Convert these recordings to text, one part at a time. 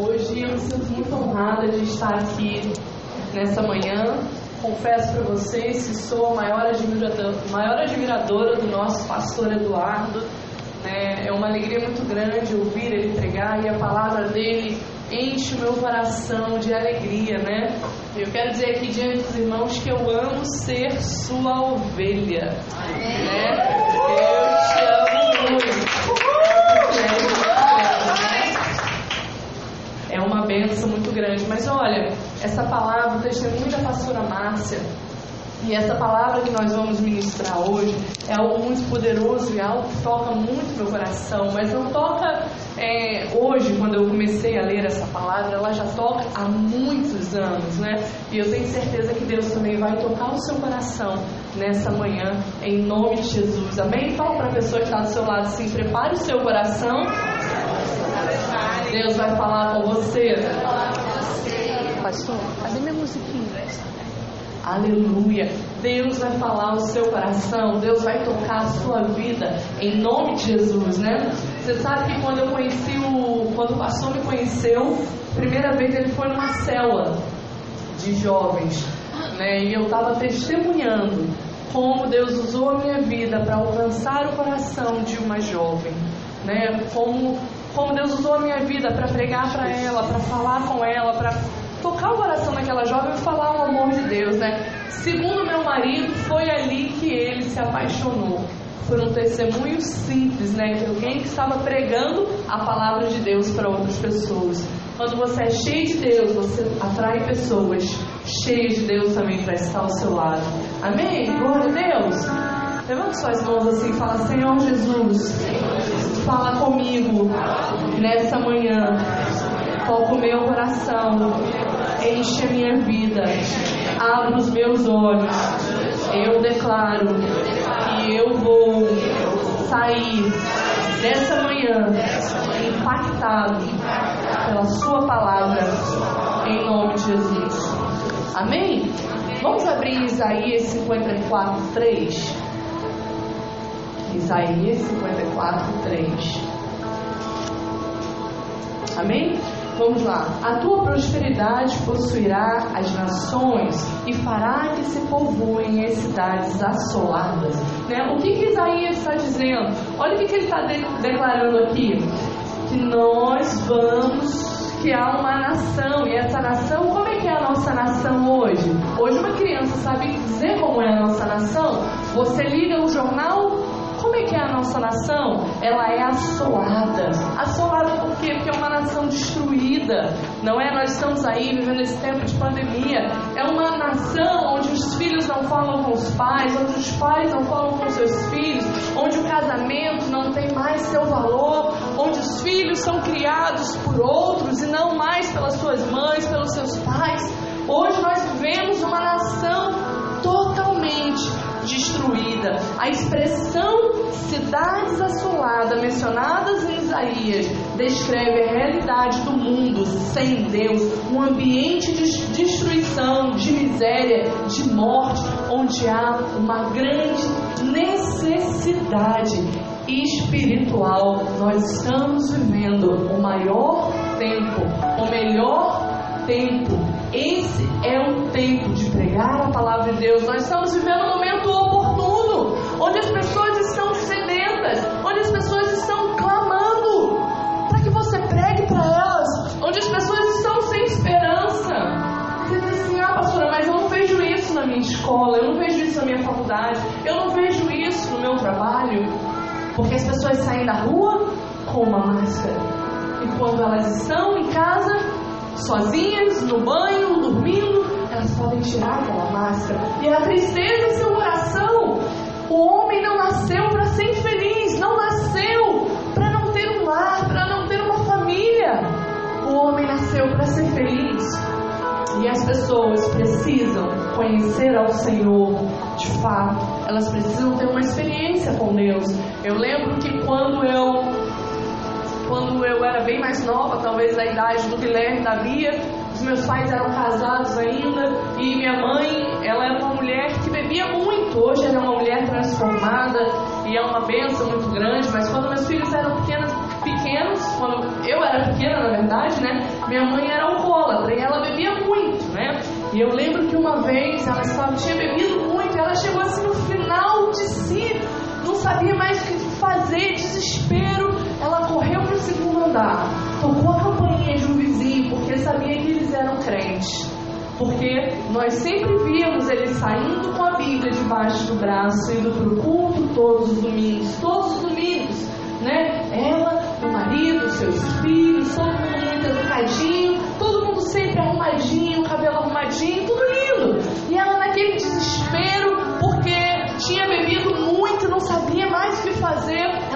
Hoje eu me sinto muito honrada de estar aqui nessa manhã. Confesso para vocês que sou a maior admiradora, maior admiradora do nosso pastor Eduardo. Né? É uma alegria muito grande ouvir ele pregar e a palavra dele enche o meu coração de alegria, né? Eu quero dizer aqui diante dos irmãos que eu amo ser sua ovelha, né? Benção muito grande. Mas olha, essa palavra, o testemunho da pastora Márcia, e essa palavra que nós vamos ministrar hoje é algo muito poderoso e algo que toca muito meu coração, mas não toca é, hoje, quando eu comecei a ler essa palavra, ela já toca há muitos anos, né? E eu tenho certeza que Deus também vai tocar o seu coração nessa manhã, em nome de Jesus. Amém? Fala para a pessoa que está do seu lado assim: prepare o seu coração. Deus vai falar com você. Pastor, cadê minha musiquinha? Aleluia. Deus vai falar o seu coração, Deus vai tocar a sua vida em nome de Jesus, né? Você sabe que quando eu conheci o. Quando o pastor me conheceu, primeira vez ele foi numa célula de jovens, né? E eu estava testemunhando como Deus usou a minha vida para alcançar o coração de uma jovem, né? Como, como Deus usou a minha vida para pregar para ela, para falar com ela, para tocar o coração daquela jovem e falar o amor de Deus, né? Segundo meu marido, foi ali que ele se apaixonou. Foi um testemunho simples, né? De alguém que estava pregando a palavra de Deus para outras pessoas. Quando você é cheio de Deus, você atrai pessoas cheias de Deus também para estar ao seu lado. Amém? Glória a Deus. Levante suas mãos assim e fala, Senhor Jesus, fala comigo nessa manhã. Toca o meu coração, enche a minha vida, abre os meus olhos. Eu declaro que eu vou sair dessa manhã impactado pela Sua palavra, em nome de Jesus. Amém? Vamos abrir Isaías 54, 3. Isaías 54, 3. Amém? Vamos lá. A tua prosperidade possuirá as nações e fará que se povoem as cidades assoladas. Né? O que, que Isaías está dizendo? Olha o que, que ele está de declarando aqui. Que nós vamos criar uma nação. E essa nação, como é que é a nossa nação hoje? Hoje uma criança sabe dizer como é a nossa nação? Você liga o jornal, é que é a nossa nação? Ela é assolada. Assolada por quê? Porque é uma nação destruída. Não é? Nós estamos aí vivendo esse tempo de pandemia. É uma nação onde os filhos não falam com os pais, onde os pais não falam com seus filhos, onde o casamento não tem mais seu valor, onde os filhos são criados por outros e não mais pelas suas mães, pelos seus pais. Hoje nós vivemos uma nação totalmente destruída. A expressão cidades assoladas mencionadas em Isaías descreve a realidade do mundo sem Deus, um ambiente de destruição, de miséria, de morte, onde há uma grande necessidade espiritual. Nós estamos vivendo o maior tempo, o melhor tempo. Esse é o tempo de pregar a palavra de Deus. Nós estamos vivendo um momento oportuno, onde as pessoas estão sedentas, onde as pessoas estão clamando para que você pregue para elas, onde as pessoas estão sem esperança. Você diz assim: ah, pastora, mas eu não vejo isso na minha escola, eu não vejo isso na minha faculdade, eu não vejo isso no meu trabalho, porque as pessoas saem da rua com uma máscara. E quando elas estão em casa, sozinhas, no banho, dormindo, elas podem tirar aquela máscara. E a tristeza em seu coração. O homem não nasceu para ser infeliz, não nasceu para não ter um lar, para não ter uma família. O homem nasceu para ser feliz. E as pessoas precisam conhecer ao Senhor de fato. Elas precisam ter uma experiência com Deus. Eu lembro que quando eu quando eu era bem mais nova, talvez da idade do Guilherme da Bia, os meus pais eram casados ainda e minha mãe, ela era uma mulher que bebia muito. Hoje ela é uma mulher transformada e é uma benção muito grande, mas quando meus filhos eram pequenos, pequenos, quando eu era pequena, na verdade, né? Minha mãe era alcoólatra e ela bebia muito, né? E eu lembro que uma vez ela estava, tinha bebido muito e ela chegou assim no final de si, não sabia mais o que fazer, desespero. Andar, tocou a campainha de um vizinho, porque sabia que eles eram crentes. Porque nós sempre víamos ele saindo com a Bíblia debaixo do braço, indo para o culto todos os domingos, todos os domingos, né? Ela, o marido, seus filhos, todo mundo muito educadinho, todo mundo sempre arrumadinho, cabelo arrumadinho, tudo lindo. E ela naquele desespero, porque tinha bebido muito, não sabia mais o que fazer,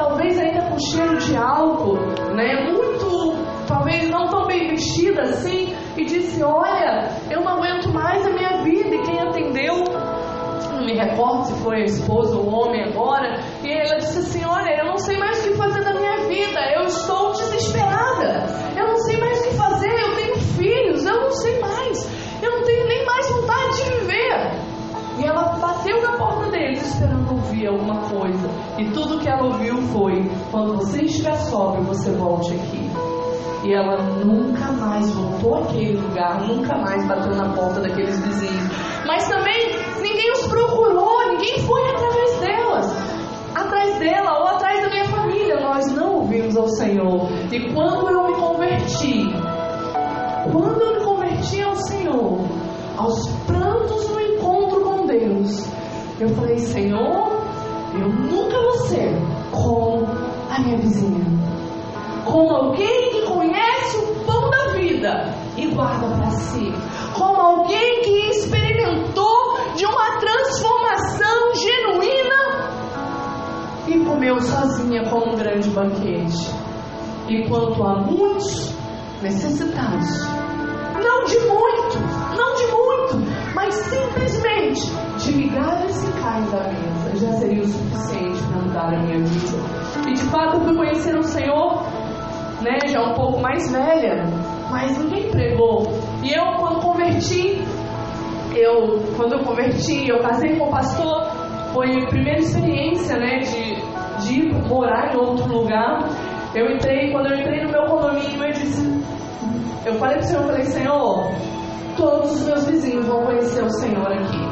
talvez ainda com cheiro de álcool, né? Muito, talvez não tão bem vestida assim, e disse: Olha, eu não aguento mais a minha vida. E quem atendeu não me recordo se foi a esposa ou o homem agora, e ela disse assim: Olha, eu não sei mais o que fazer da minha vida, eu estou desesperada, eu não sei mais o que fazer, eu tenho filhos, eu não sei mais, eu não tenho nem mais vontade de viver. E ela bateu na porta deles esperando ouvir alguma coisa, e tudo que ela ouviu foi: Quando você estiver sóbrio, você volte aqui. E ela nunca mais voltou àquele lugar, nunca mais bateu na porta daqueles vizinhos. Mas também ninguém os procurou, ninguém foi atrás delas, atrás dela ou atrás da minha família. Nós não ouvimos ao Senhor. E quando eu me converti, quando eu me converti ao Senhor, aos prantos no encontro com Deus, eu falei: Senhor, eu nunca vou ser como a minha vizinha. Como alguém que conhece o pão da vida e guarda para si, como alguém que experimentou de uma transformação genuína e comeu sozinha como um grande banquete. Enquanto há muitos necessitados, não de muito, não de muito, mas simplesmente de migalhas que caem da mesa, já seria o suficiente para mudar a minha vida. E de fato eu fui conhecer o Senhor né, já um pouco mais velha, mas ninguém pregou. E eu, quando converti, eu, quando eu converti, eu casei com o pastor, foi a primeira experiência, né, de, de ir morar em outro lugar. Eu entrei, quando eu entrei no meu condomínio, eu disse, eu falei pro Senhor, eu falei, Senhor, todos os meus vizinhos vão conhecer o Senhor aqui.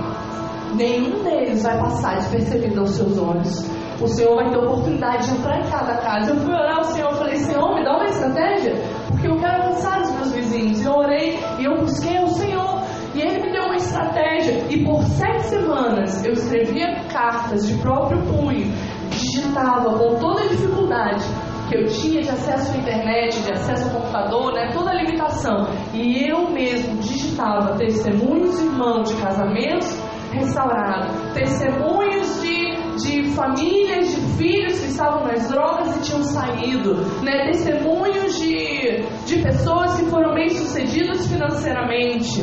Nenhum deles vai passar despercebido aos seus olhos o Senhor vai ter oportunidade de entrar em cada casa. Eu fui orar ao Senhor, falei, Senhor, me dá uma estratégia, porque eu quero alcançar os meus vizinhos. Eu orei e eu busquei ao Senhor. E ele me deu uma estratégia. E por sete semanas eu escrevia cartas de próprio punho, digitava com toda a dificuldade que eu tinha de acesso à internet, de acesso ao computador, né, toda a limitação. E eu mesmo digitava testemunhos irmãos de casamentos restaurados, testemunhos de de famílias, de filhos que estavam nas drogas e tinham saído, né? testemunhos de, de pessoas que foram bem-sucedidas financeiramente.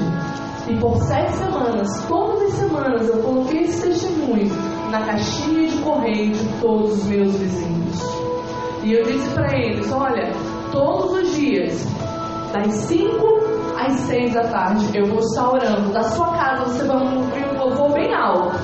E por sete semanas, todas as semanas, eu coloquei esse testemunho na caixinha de correio de todos os meus vizinhos. E eu disse para eles: olha, todos os dias, das 5 às 6 da tarde, eu vou estar orando. Da sua casa você vai ouvir louvor bem alto.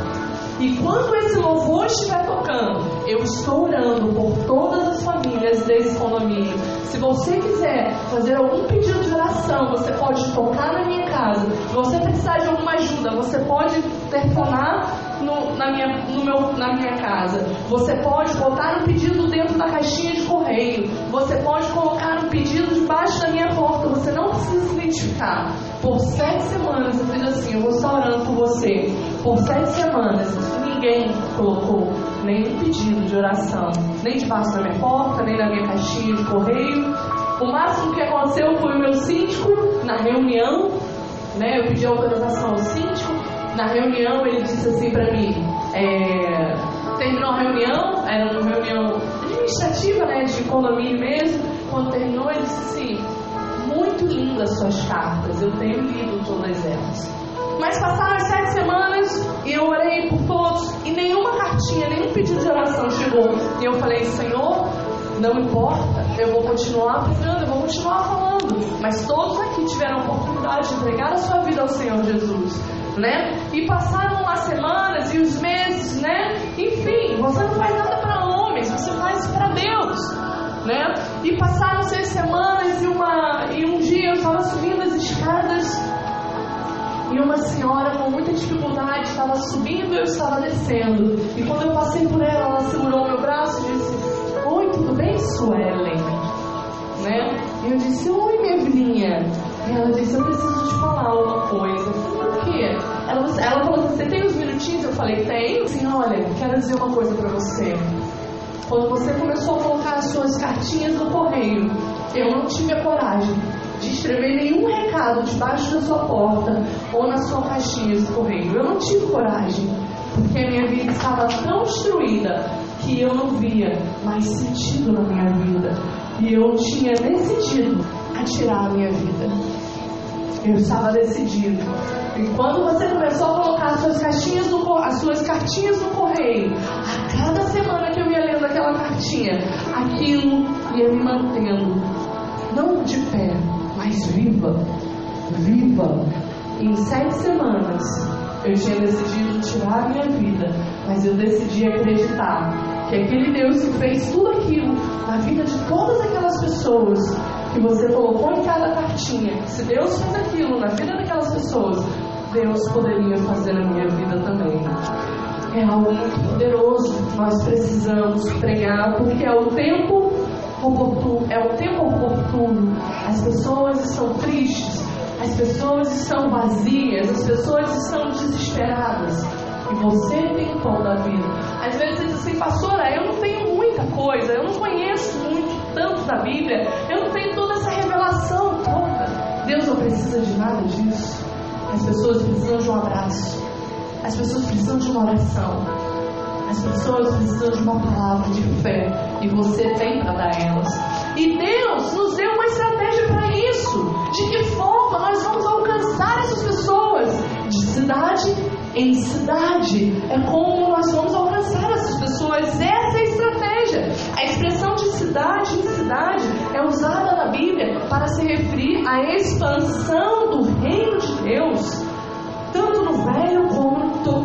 E quando esse louvor estiver tocando, eu estou orando por todas as famílias desse condomínio. Se você quiser fazer algum pedido de oração, você pode tocar na minha casa. Se você precisar de alguma ajuda, você pode telefonar no, na, minha, no meu, na minha casa. Você pode botar um pedido dentro da caixinha de correio. Você pode colocar um pedido debaixo da minha porta. Você não precisa se identificar. Por sete semanas eu fiz assim, eu vou estar orando por você. Por sete semanas, ninguém colocou nenhum pedido de oração, nem debaixo da minha porta, nem na minha caixinha de correio. O máximo que aconteceu foi o meu síndico, na reunião, né, eu pedi autorização ao síndico, na reunião ele disse assim para mim, é, terminou a reunião, era uma reunião administrativa, né, de condomínio mesmo, quando terminou ele disse assim, muito lindas suas cartas, eu tenho lido todas elas. Mas passaram as sete semanas e eu orei por todos e nenhuma cartinha, nenhum pedido de oração chegou. E eu falei, Senhor, não importa, eu vou continuar pregando, eu vou continuar falando. Mas todos aqui tiveram a oportunidade de entregar a sua vida ao Senhor Jesus. Né? E passaram as semanas e os meses, né? Enfim, você não faz nada para homens, você faz para Deus. né? E passaram seis semanas e, uma, e um dia eu estava subindo as escadas e uma senhora com muita dificuldade estava subindo e eu estava descendo. E quando eu passei por ela, ela segurou meu braço e disse: Oi, tudo bem, Suelen? Né? E eu disse: Oi, minha filhinha. E ela disse: Eu preciso te falar uma coisa. Ela, ela falou assim: Você tem uns minutinhos? Eu falei: Tenho. Assim, olha, quero dizer uma coisa para você. Quando você começou a colocar as suas cartinhas no correio, eu não tive a coragem de escrever nenhum recado debaixo da sua porta ou na sua caixinha de correio. Eu não tive coragem, porque a minha vida estava tão destruída que eu não via mais sentido na minha vida. E eu tinha decidido a tirar a minha vida. Eu estava decidido. E quando você começou a colocar as suas caixinhas no, as suas cartinhas no correio, a cada semana que eu ia lendo aquela cartinha, aquilo ia me mantendo não de pé, mas viva, viva. Em sete semanas eu tinha decidido tirar a minha vida, mas eu decidi acreditar que aquele Deus que fez tudo aquilo na vida de todas aquelas pessoas que você colocou em cada cartinha, se Deus fez aquilo na vida daquelas pessoas, Deus poderia fazer na minha vida também. É algo muito poderoso nós precisamos pregar, porque é o tempo oportuno, é o tempo oportuno. As pessoas estão tristes, as pessoas estão vazias, as pessoas estão desesperadas. E você tem o pão da vida. Às vezes diz assim, pastora, eu não tenho muita coisa, eu não conheço muito tanto da Bíblia, eu não tenho toda essa revelação toda. Deus não precisa de nada disso. As pessoas precisam de um abraço. As pessoas precisam de uma oração. As pessoas precisam de uma palavra de fé e você tem para dar elas. E Deus nos deu uma estratégia para isso. De que forma nós vamos alcançar essas pessoas? De cidade em cidade. É como nós vamos alcançar essas pessoas. Essa é a estratégia. A expressão de cidade em cidade é usada na Bíblia para se referir à expansão do reino de Deus, tanto no Velho como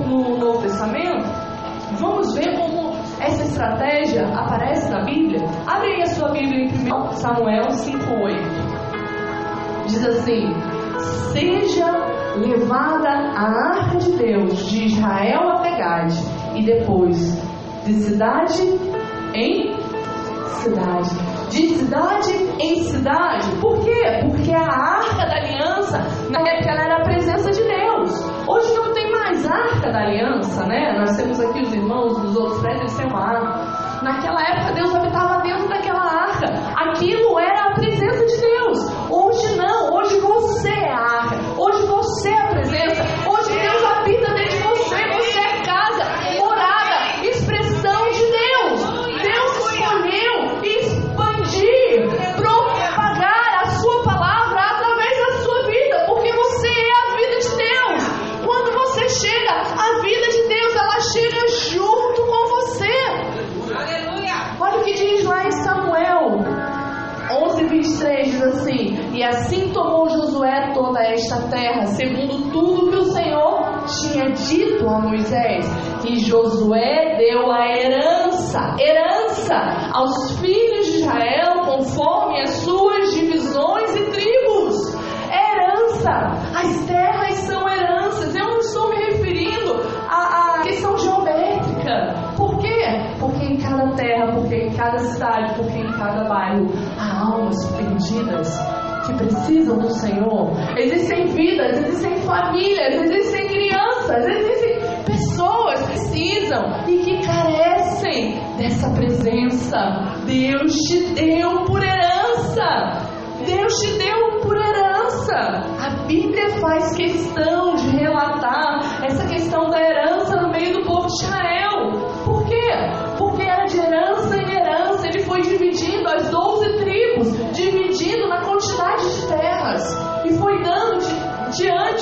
no Novo Testamento. Vamos ver como essa estratégia aparece na Bíblia? Abre aí a sua Bíblia em 1 Samuel 5,8. Diz assim: Seja levada a arca de Deus de Israel a Pegade, e depois de cidade em cidade. De cidade em cidade. Por quê? Porque a arca da aliança, na época, ela era a presença de Deus. Hoje não tem mais arca da aliança, né? Nós temos aqui os irmãos dos outros prédios, têm uma arca. Naquela época, Deus habitava dentro daquela arca. Aquilo era a presença de Deus. Hoje não. Hoje você é a arca. Hoje você é a presença. Hoje Deus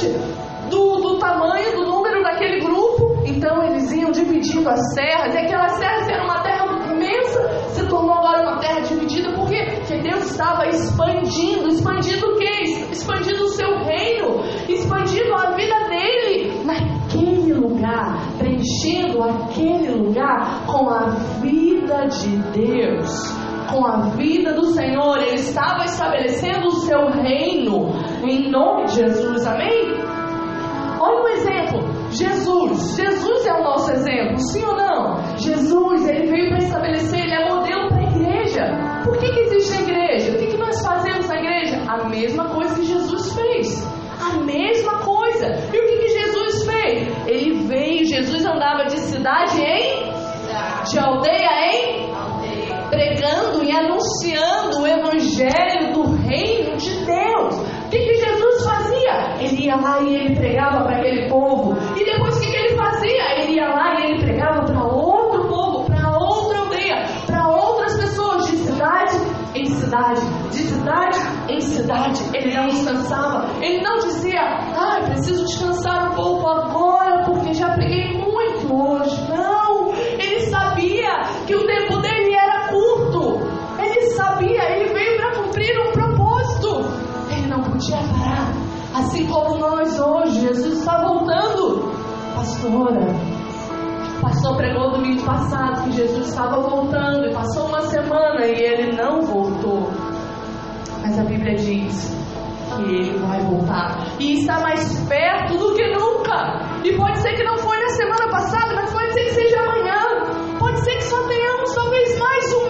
diante do, do tamanho, do número daquele grupo. Então eles iam dividindo as terras. E aquelas terras eram uma terra imensa, se tornou agora uma terra dividida. Por quê? Porque Deus estava expandindo. Expandindo o quê? Expandindo o seu reino. Expandindo a vida dele naquele lugar. Preenchendo aquele lugar com a vida de Deus com a vida do Senhor, ele estava estabelecendo o seu reino em nome de Jesus, amém? Olha um exemplo. Jesus, Jesus é o nosso exemplo, sim ou não? Jesus, ele veio para estabelecer, ele é modelo para a igreja. Por que, que existe a igreja? O que, que nós fazemos na igreja? A mesma coisa que Jesus fez. A mesma coisa. E o que, que Jesus fez? Ele veio, Jesus andava de cidade em? De aldeia em? Pregando e anunciando o evangelho do reino de Deus. Ele ia lá e ele pregava para aquele povo. E depois o que, que ele fazia? Ele ia lá e ele pregava para outro povo, para outra aldeia, para outras pessoas, de cidade em cidade, de cidade em cidade. Ele não descansava. Ele não dizia, ah, preciso descansar um pouco agora, porque já preguei muito hoje. Não! Como nós hoje, Jesus está voltando. Pastora, pastor pregou domingo passado que Jesus estava voltando e passou uma semana e ele não voltou. Mas a Bíblia diz que ele vai voltar e está mais perto do que nunca. E pode ser que não foi na semana passada, mas pode ser que seja amanhã. Pode ser que só tenhamos talvez mais um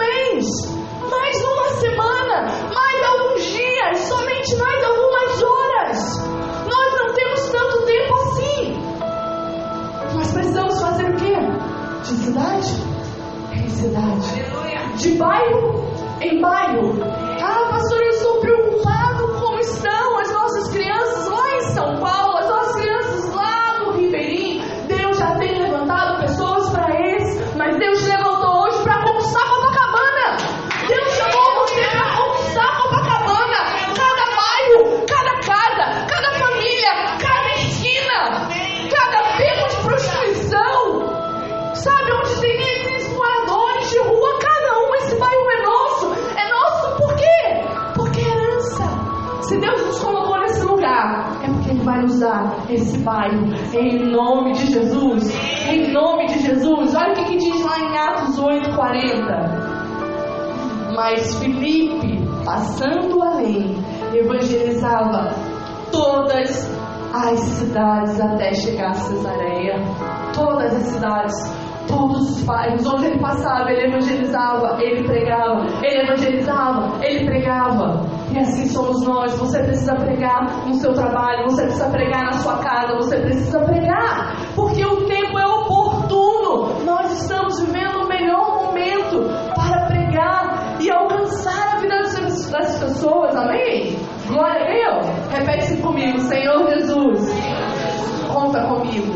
cidade em cidade. De bairro em bairro. Ah, pastor, eu estou preocupado como estão as nossas crianças lá em São Paulo, esse bairro. Em nome de Jesus. Em nome de Jesus. Olha o que, que diz lá em Atos 8,40. Mas Filipe, passando além, evangelizava todas as cidades até chegar a Cesareia. Todas as cidades, todos os bairros, onde ele passava, ele evangelizava, ele pregava, ele evangelizava, ele pregava. E assim somos nós. Você precisa pregar no seu trabalho, você precisa pregar na sua casa, você precisa pregar, porque o tempo é oportuno. Nós estamos vivendo o melhor momento para pregar e alcançar a vida das pessoas. Amém? Glória a Deus. Repete comigo, Senhor Jesus. Conta comigo.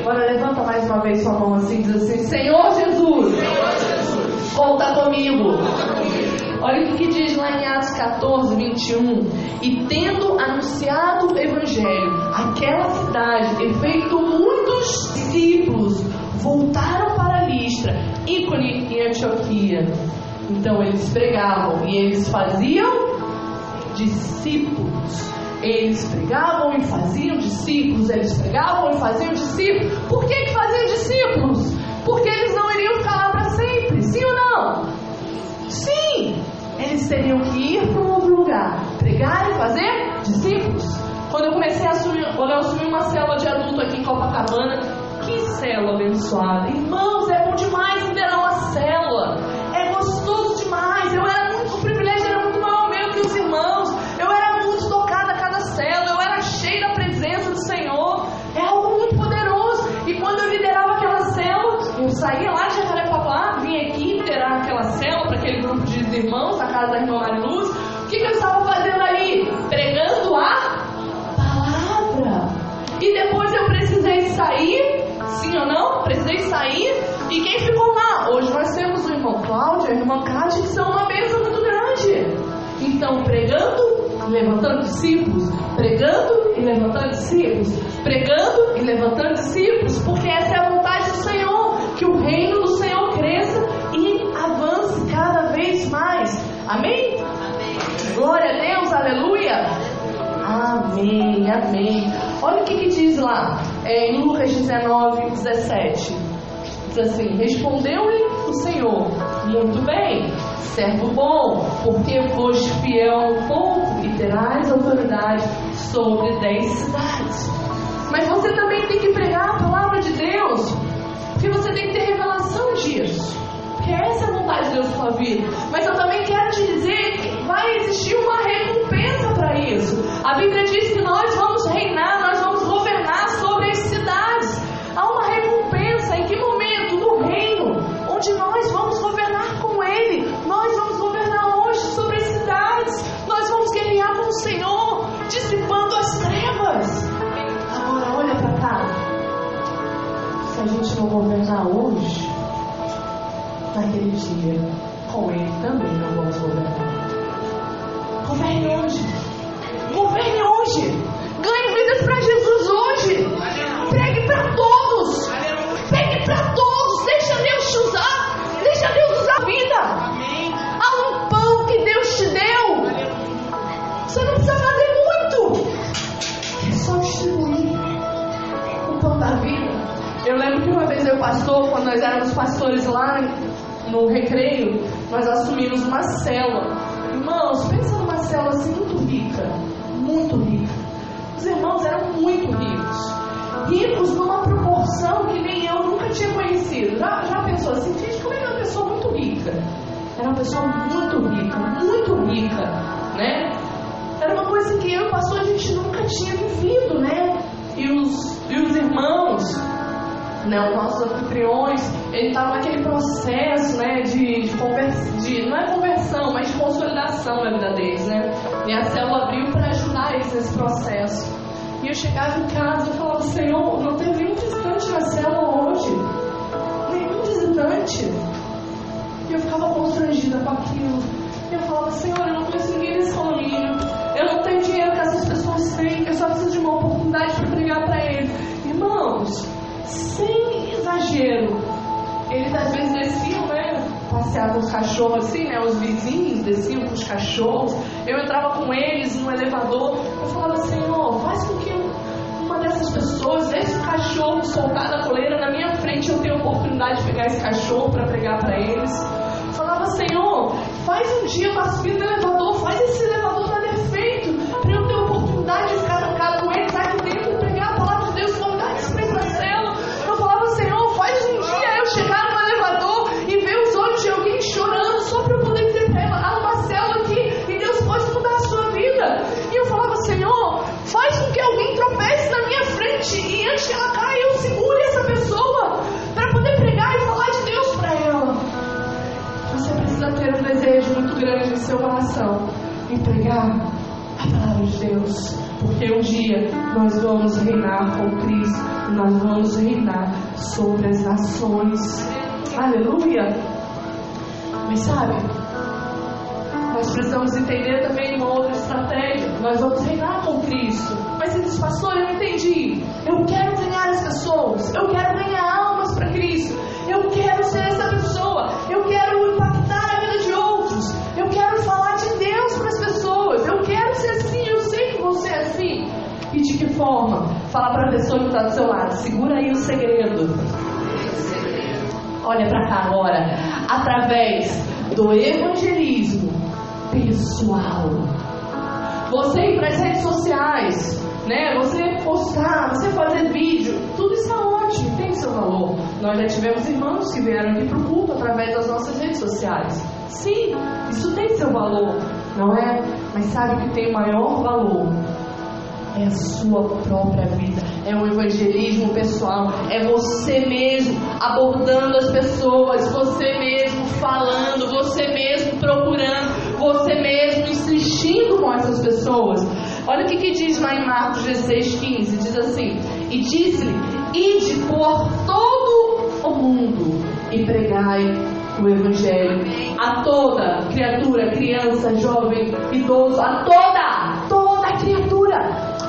Agora levanta mais uma vez sua mão assim, diz assim, Senhor Jesus. Conta comigo. Olha o que, diz lá em Atos 14, 21. E tendo anunciado o Evangelho, aquela cidade e feito muitos discípulos, voltaram para Listra, ícone em Antioquia. Então eles pregavam e eles faziam discípulos. Eles pregavam e faziam discípulos, eles pregavam e faziam discípulos. Por que, que faziam discípulos? Porque eles não iriam ficar lá para sempre, sim ou não? Sim! Eles teriam que ir para um outro lugar, pregar e fazer discípulos. Quando eu comecei a assumir, quando eu assumi uma célula de adulto aqui em Copacabana, que célula abençoada! Irmãos, é bom demais liderar uma célula. É gostoso demais. Eu era muito, o privilégio era muito maior meu que os irmãos. Eu era muito tocada a cada célula. Eu era cheia da presença do Senhor. É algo muito poderoso. E quando eu liderava aquela célula, eu saía lá de Jacarepaguá, vinha aqui liderar aquela célula para aquele grupo de irmãos, casa da irmã Mariluz. O que, que eu estava fazendo ali? Pregando a palavra. E depois eu precisei sair, sim ou não? Precisei sair. E quem ficou lá? Hoje nós temos o irmão Cláudio a irmã Cátia, que são uma bênção muito grande. Então, pregando levantando discípulos, pregando e levantando discípulos, pregando e levantando discípulos, porque essa é a vontade do Senhor, que o reino mais. Amém? Glória a Deus, aleluia. Amém, amém. Olha o que, que diz lá é, em Lucas 19, 17. Diz assim: Respondeu-lhe o Senhor: Muito bem, servo bom, porque foste fiel um pouco e terás autoridade sobre dez cidades. Mas você também tem que pregar a palavra de Deus, porque você tem que ter revelação disso. Porque essa vontade de Deus na sua vida. Mas eu também quero te dizer que vai existir uma recompensa para isso. A Bíblia diz que nós vamos reinar, nós vamos governar sobre as cidades. Há uma recompensa. Em que momento? No reino, onde nós vamos governar com Ele. Nós vamos governar hoje sobre as cidades. Nós vamos guerrear com o Senhor, dissipando as trevas. Agora, olha para cá. Se a gente não governar hoje, naquele dia, com Ele também não vamos governar. Governe hoje. Governe hoje. Ganhe vidas para Jesus hoje. Pregue para todos. Pregue para todos. Deixa Deus te usar. Deixa Deus usar a vida. Há um pão que Deus te deu. Você não precisa fazer muito. É só distribuir o pão da vida. Eu lembro que uma vez eu pastor, quando nós éramos pastores lá no recreio, nós assumimos uma cela. Irmãos, pensa numa cela assim muito rica, muito rica. Os irmãos eram muito ricos. Ricos numa proporção que nem eu nunca tinha conhecido. Já, já pensou assim, gente, como é que é uma pessoa muito rica? Era uma pessoa muito rica, muito rica, né? Era uma coisa que eu e o pastor a gente nunca tinha vivido, né? E os, e os irmãos, os nossos anfitriões, ele estava naquele processo né, de, de, convers, de, não é conversão, mas de consolidação na vida deles. Né? E a célula abriu para ajudar eles nesse processo. E eu chegava em casa e falava, Senhor, não teve nenhum visitante na célula hoje. Nenhum visitante. E eu ficava constrangida com aquilo. E eu falava, Senhor, eu não ninguém nesse condomínio. Eu não tenho dinheiro que essas pessoas têm. Eu só preciso de uma oportunidade para pregar para eles. Irmãos, sem exagero, eles às vezes desciam, né? Passear com os cachorros assim, né? Os vizinhos desciam com os cachorros. Eu entrava com eles no elevador. Eu falava, Senhor, faz com que uma dessas pessoas, esse cachorro soltar da coleira na minha frente, eu tenha a oportunidade de pegar esse cachorro para pregar para eles. Eu falava, Senhor, faz um dia eu subindo no elevador, faz esse elevador seu coração em pregar a palavra de Deus. Porque um dia nós vamos reinar com Cristo, nós vamos reinar sobre as nações. Aleluia! Mas sabe, nós precisamos entender também uma outra estratégia. Nós vamos reinar com Cristo. Mas você diz, pastor, eu entendi. Eu quero ganhar as pessoas. Eu quero ganhar almas para Cristo. Eu quero ser forma? Fala para a pessoa que está do seu lado. Segura aí o segredo. Olha para cá agora. Através do evangelismo pessoal. Você ir para as redes sociais, né? Você postar, você fazer vídeo, tudo isso é ótimo, tem seu valor. Nós já tivemos irmãos que vieram aqui para o culto através das nossas redes sociais. Sim, isso tem seu valor, não é? Mas sabe o que tem maior valor? É a sua própria vida, é o evangelismo pessoal, é você mesmo abordando as pessoas, você mesmo falando, você mesmo procurando, você mesmo insistindo com essas pessoas. Olha o que, que diz lá em Marcos 16, 15: diz assim: E disse-lhe: Ide por todo o mundo e pregai o Evangelho a toda criatura, criança, jovem, idoso, a toda criatura.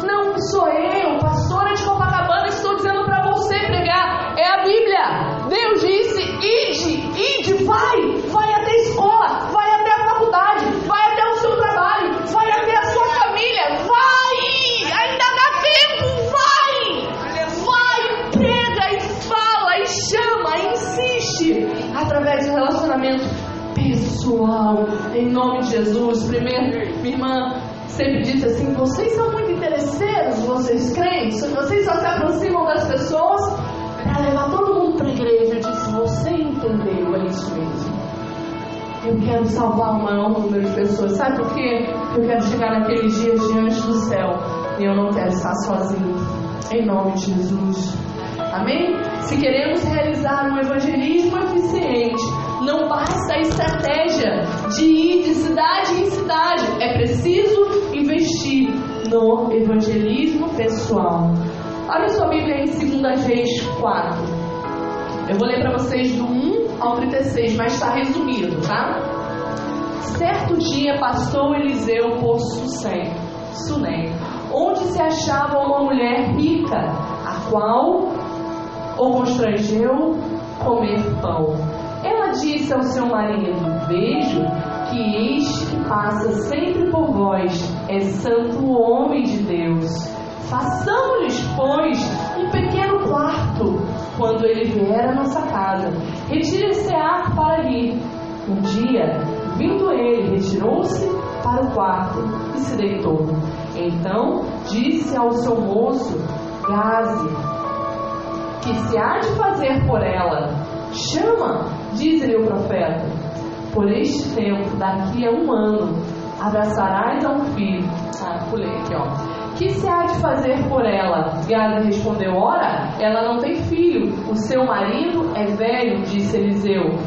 Não sou eu, pastora de Copacabana, estou dizendo para você pregar. É a Bíblia. Deus disse: ide, ide, vai, vai até a escola, vai até a faculdade, vai até o seu trabalho, vai até a sua família, vai! Ainda dá tempo, vai! Vai, prega e fala e chama, e insiste através do relacionamento pessoal em nome de Jesus. Primeiro, minha irmã sempre disse assim: vocês são muito interesseiros, vocês crentes, vocês só se aproximam das pessoas para levar todo mundo para a igreja. Eu disse: você entendeu, é isso mesmo. Eu quero salvar o maior número de pessoas. Sabe por quê? Eu quero chegar naqueles dias diante do céu e eu não quero estar sozinho. Em nome de Jesus. Amém? Se queremos realizar um evangelismo eficiente, não basta a estratégia de ir de cidade em cidade. É preciso investir no evangelismo pessoal. Olha sua Bíblia em 2 Reis 4. Eu vou ler para vocês do 1 ao 36, mas está resumido, tá? Certo dia passou Eliseu por Sunem, Sunem, onde se achava uma mulher rica, a qual o constrangeu comer pão. Disse ao seu marido: Vejo que este que passa sempre por vós é santo homem de Deus. Façamos-lhes, pois, um pequeno quarto quando ele vier à nossa casa. Retire-se-á para ali. Um dia, vindo ele, retirou-se para o quarto e se deitou. Então disse ao seu moço, Gaze, que se há de fazer por ela? Chama, diz-lhe o profeta. Por este tempo, daqui a um ano, abraçarás a um filho. Ah, pulei aqui, ó que se há de fazer por ela? Gaza respondeu: Ora, ela não tem filho, o seu marido é velho, disse Eliseu.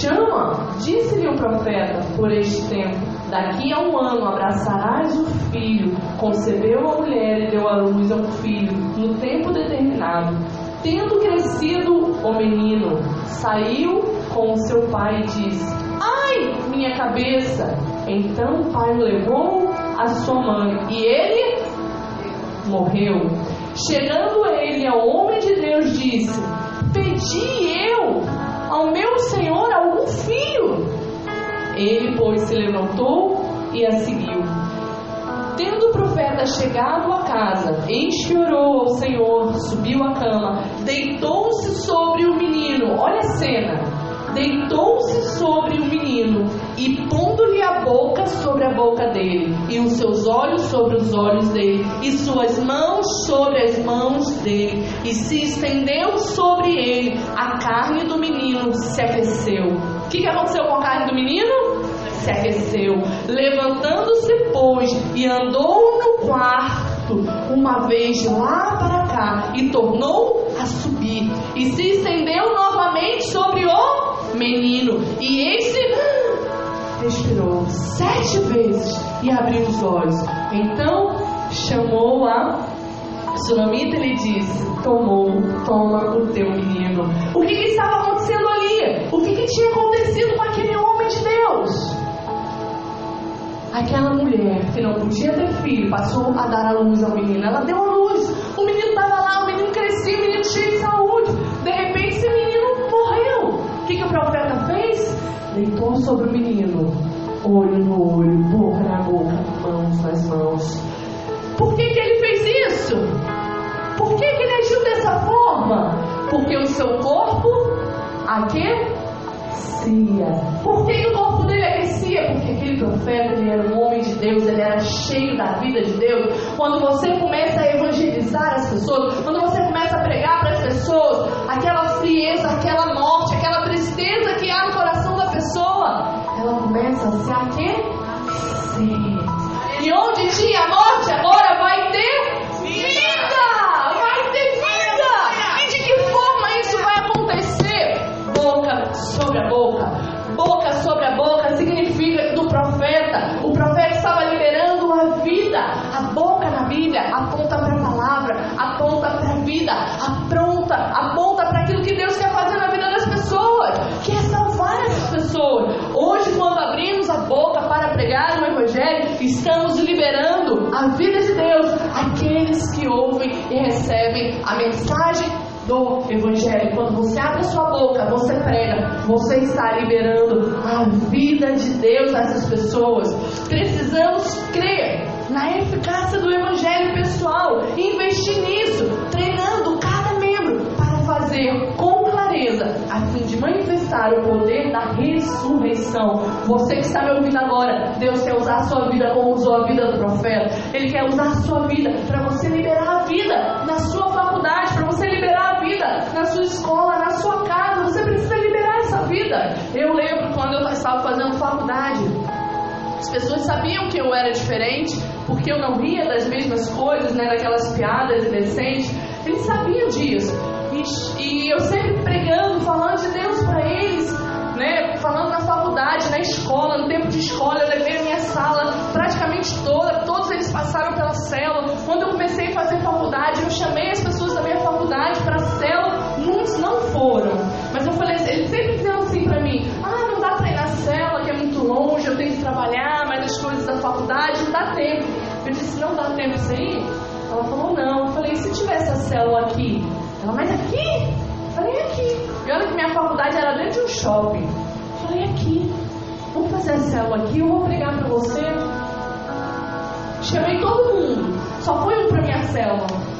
Chama, disse-lhe o profeta, por este tempo. Daqui a um ano abraçarás o filho. Concebeu a mulher e deu à luz a um filho, no tempo determinado. Tendo crescido o menino, saiu com seu pai e disse: Ai, minha cabeça! Então o pai levou a sua mãe e ele morreu. Chegando ele ao homem de Deus, disse: Pedi eu ao meu senhor algum filho. Ele, pois, se levantou e a seguiu. Tendo o profeta chegado à casa, eis ao Senhor, subiu à cama, deitou-se sobre o menino. Olha a cena deitou-se sobre o menino e pondo-lhe a boca sobre a boca dele, e os seus olhos sobre os olhos dele, e suas mãos sobre as mãos dele, e se estendeu sobre ele a carne do menino se aqueceu. O que, que aconteceu com a carne do menino? Se aqueceu. Levantando-se, pois, e andou no quarto, uma vez lá para cá, e tornou a subir, e se estendeu novamente sobre o menino. E esse respirou sete vezes e abriu os olhos. Então chamou a Sunamita e lhe disse: Tomou, toma o teu menino. O que, que estava acontecendo ali? O que, que tinha acontecido com aquele homem de Deus? Aquela mulher que não podia ter filho passou a dar a luz ao menino. Ela deu a luz. O menino estava lá, o menino crescia, o menino cheio de saúde. De repente, esse menino morreu. O que, que o profeta fez? Deitou sobre o menino, olho no olho, boca na boca, mãos nas mãos. Por que, que ele fez isso? Por que, que ele agiu dessa forma? Porque o seu corpo aquecia. Por que, que o corpo dele aquecia? Porque aquele profeta ele era um homem de Deus, ele era cheio da vida de Deus. Quando você começa a evangelizar as pessoas, quando você do Evangelho. Quando você abre sua boca, você prega, você está liberando a vida de Deus a essas pessoas. Precisamos crer na eficácia do Evangelho pessoal, investir nisso, treinando cada membro para fazer com clareza a fim de manifestar o poder da ressurreição. Você que está me ouvindo agora, Deus quer usar a sua vida como usou a vida do profeta. Ele quer usar a sua vida para você liberar a vida na sua faculdade, para você liberar a vida na sua escola, na sua casa. Você precisa liberar essa vida. Eu lembro quando eu estava fazendo faculdade. As pessoas sabiam que eu era diferente, porque eu não ria das mesmas coisas, né, daquelas piadas indecentes. Eles sabiam disso. E, e eu sempre pregando, falando de Deus para eles, né, falando na faculdade, na escola, no tempo de escola, eu levei a minha sala praticamente toda, todos eles passaram pela célula. Quando eu comecei a fazer faculdade, eu chamei as pessoas da minha faculdade para a célula, foram. Mas eu falei, eles sempre diziam assim para mim: ah, não dá para ir na célula, que é muito longe, eu tenho que trabalhar, mas as coisas da faculdade não dá tempo. Eu disse: não dá tempo isso aí? Ela falou: não. Eu falei: se tivesse a célula aqui? Ela, mas aqui? Eu falei: aqui. E olha que minha faculdade era dentro de um shopping. Eu falei: aqui. Vamos fazer a célula aqui, eu vou pregar para você. Chamei todo mundo. Só foi um para minha célula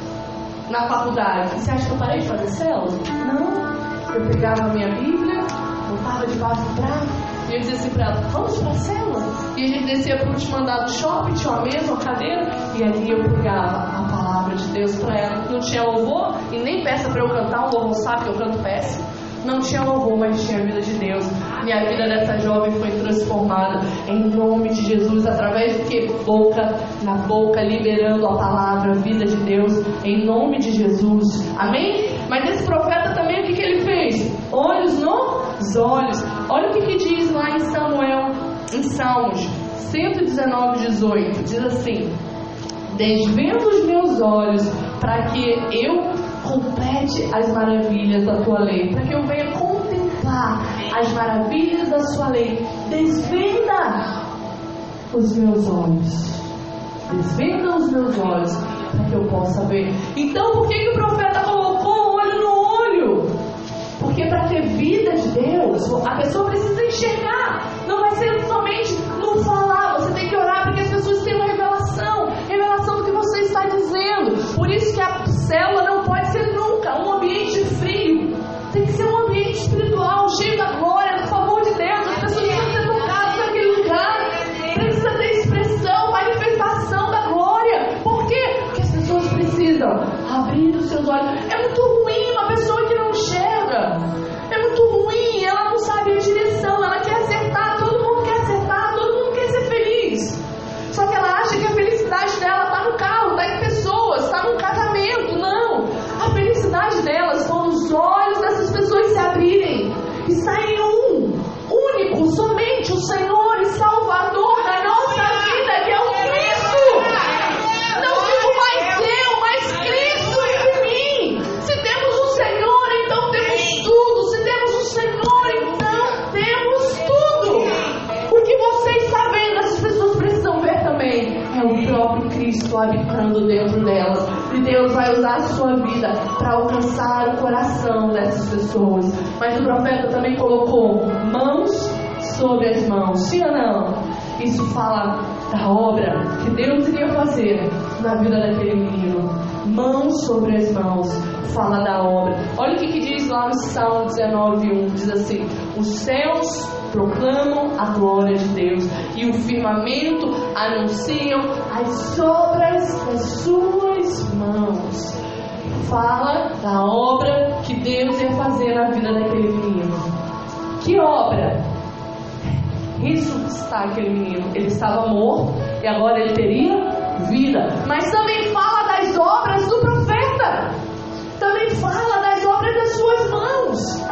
na faculdade. Você acha que eu parei de fazer célula? Não. Eu pegava a minha Bíblia, botava debaixo do braço e eu dizia assim para ela: Vamos para a célula? E a gente descia para o último andar do shopping, tinha uma mesa, uma cadeira, e ali eu pregava a palavra de Deus para ela. Não tinha louvor e nem peça para eu cantar, um louvor sabe que eu canto péssimo. Não tinha louvor, mas tinha a vida de Deus. E a vida dessa jovem foi transformada em nome de Jesus, através do que? Boca na boca, liberando a palavra, a vida de Deus, em nome de Jesus. Amém? Mas esse profeta também, o que, que ele fez? Olhos nos olhos. Olha o que, que diz lá em Samuel, em Salmos 119, 18. Diz assim: Desvendo os meus olhos para que eu complete as maravilhas da tua lei, para que eu venha contemplar as maravilhas da sua lei. Desvenda os meus olhos. Desvenda os meus olhos para que eu possa ver. Então, por que, que o profeta colocou olho no olho? Porque para ter vida de Deus, a pessoa precisa enxergar. Não vai ser somente no falar. Você tem que orar para que as pessoas tenham revelação. Revelação do que você está dizendo. Por isso que a célula não abrir usar a sua vida para alcançar o coração dessas pessoas. Mas o profeta também colocou mãos sobre as mãos. Sim ou não? Isso fala da obra que Deus iria fazer na vida daquele menino. Mãos sobre as mãos, fala da obra. Olha o que, que diz lá no Salmo 19, 1. Diz assim: Os céus proclamam a glória de Deus e o firmamento anunciam as obras das suas mãos. Fala da obra que Deus ia fazer na vida daquele menino. Que obra? ressuscitar aquele menino. Ele estava morto e agora ele teria vida. Mas também fala das obras do profeta. Também fala das obras das suas mãos.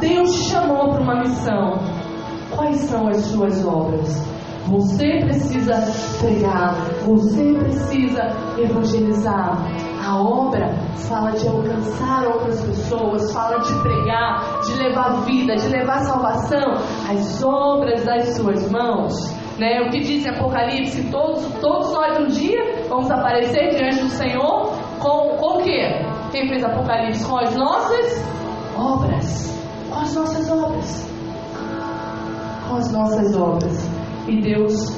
Deus te chamou para uma missão. Quais são as suas obras? Você precisa pregar, você precisa evangelizar. A obra fala de alcançar outras pessoas, fala de pregar, de levar vida, de levar salvação. As obras das suas mãos. Né? O que diz em Apocalipse, todos, todos nós um dia vamos aparecer diante do Senhor com, com o quê? Quem fez Apocalipse? Com as nossas obras. Com as nossas obras. Com as nossas obras. E Deus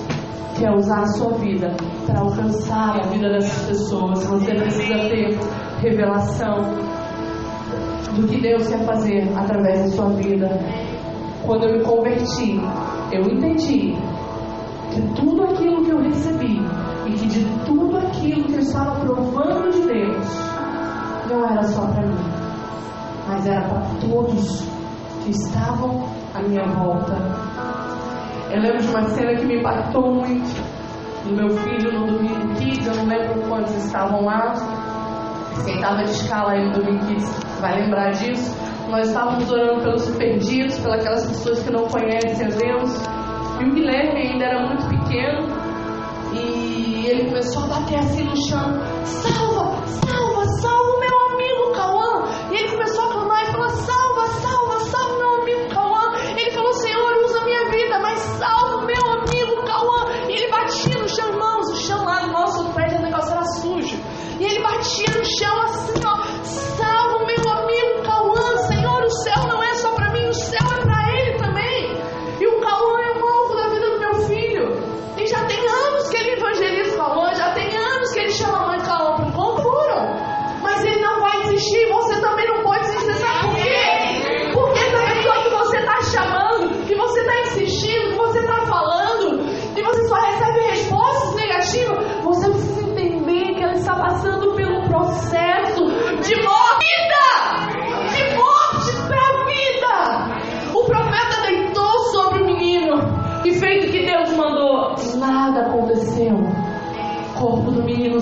quer usar a sua vida para alcançar a vida dessas pessoas. Você precisa ter revelação do que Deus quer fazer através da sua vida. Quando eu me converti, eu entendi que tudo aquilo que eu recebi e que de tudo aquilo que eu estava provando de Deus não era só para mim, mas era para todos que estavam à minha volta. Eu lembro de uma cena que me impactou muito. Do meu filho no Domingo Kids, eu não lembro quantos estavam lá. Quem estava de escala aí no Domingo Kids vai lembrar disso. Nós estávamos orando pelos perdidos, pelas pessoas que não conhecem a Deus. E o Guilherme ainda era muito pequeno. E ele começou a bater assim no chão: Salva, salva, salva o meu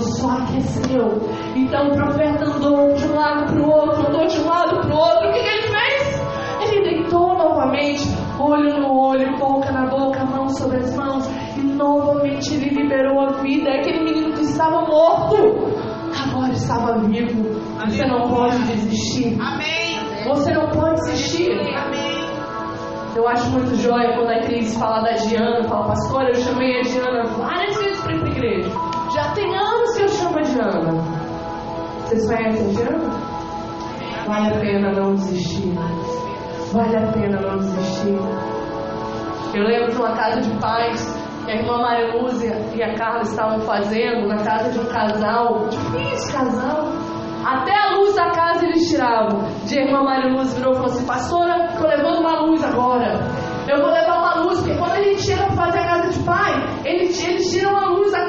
só aqueceu. Então o profeta andou de um lado para o outro, andou de um lado para o outro. O que, ele fez? Ele deitou novamente, olho no olho, boca na boca, mão sobre as mãos, e novamente ele liberou a vida. Aquele menino que estava morto, agora estava vivo. Você não pode desistir. Você não pode desistir. Eu acho muito jóia quando a Cris fala da Diana, fala, pastora, eu chamei a Diana várias vezes para ir para igreja. Já tem anos que eu chamo a Diana. Vocês conhecem a Diana? Vale a pena não desistir. Vale a pena não desistir. Eu lembro de uma casa de pais que a irmã Maria Lúcia e a Carla estavam fazendo na casa de um casal, difícil casal. Até a luz da casa eles tiravam. De irmã Maria Lúcia virou e falou assim: Pastora, estou levando uma luz agora. Eu vou levar uma luz, porque quando a gente chega para fazer a casa de pai, eles, eles tiram a luz da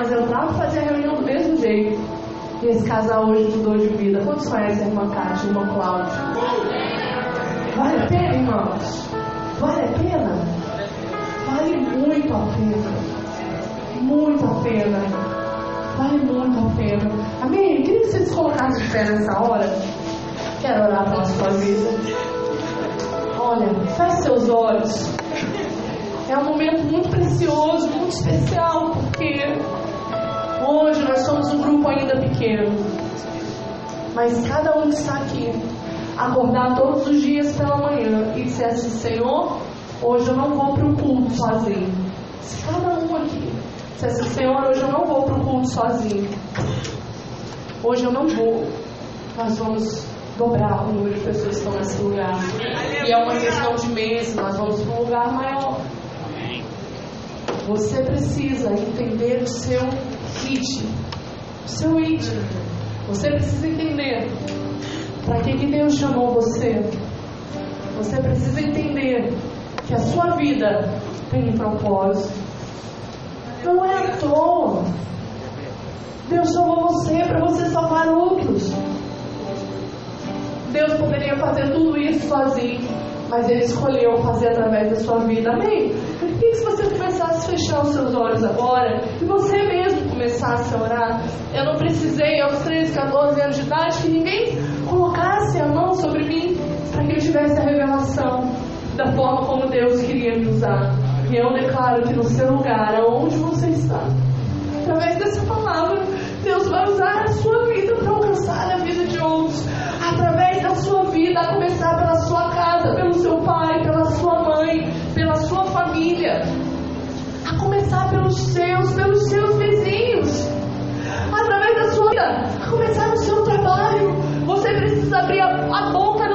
elas entravam e faziam a reunião do mesmo jeito. E esse casal hoje mudou de vida. Quantos conhecem a irmã Cátia a irmã Cláudia? Vale a pena, irmãos? Vale a pena? Vale muito a pena. Muito a pena. Vale muito a pena. Amém? Eu queria que vocês colocassem de pé nessa hora. Quero orar pela sua vida. Olha, feche seus olhos. É um momento muito precioso, muito especial, porque hoje nós somos um grupo ainda pequeno. Mas cada um que está aqui, acordar todos os dias pela manhã e dizer assim, Senhor, hoje eu não vou para o culto sozinho. Se cada um aqui dissesse, Senhor, hoje eu não vou para o culto sozinho. Hoje eu não vou. Nós vamos dobrar o número de pessoas que estão nesse lugar. E é uma questão de meses, nós vamos para um lugar maior. Você precisa entender o seu O seu ritmo. Você precisa entender para que, que Deus chamou você. Você precisa entender que a sua vida tem um propósito. Não é à toa. Deus chamou você para você salvar outros. Deus poderia fazer tudo isso sozinho, mas Ele escolheu fazer através da sua vida. Amém? Queria que você começasse a fechar os seus olhos agora e você mesmo começasse a orar. Eu não precisei, aos 13, 14 anos de idade, que ninguém colocasse a mão sobre mim para que eu tivesse a revelação da forma como Deus queria me usar. E eu declaro que no seu lugar, aonde você está, através dessa palavra, Deus vai usar a sua vida para alcançar a vida de outros. Através da sua vida, a começar pela sua casa, pelo seu pai, pela sua mãe, família. A começar pelos seus, pelos seus vizinhos. Através da sua vida, a começar no seu trabalho. Você precisa abrir a, a boca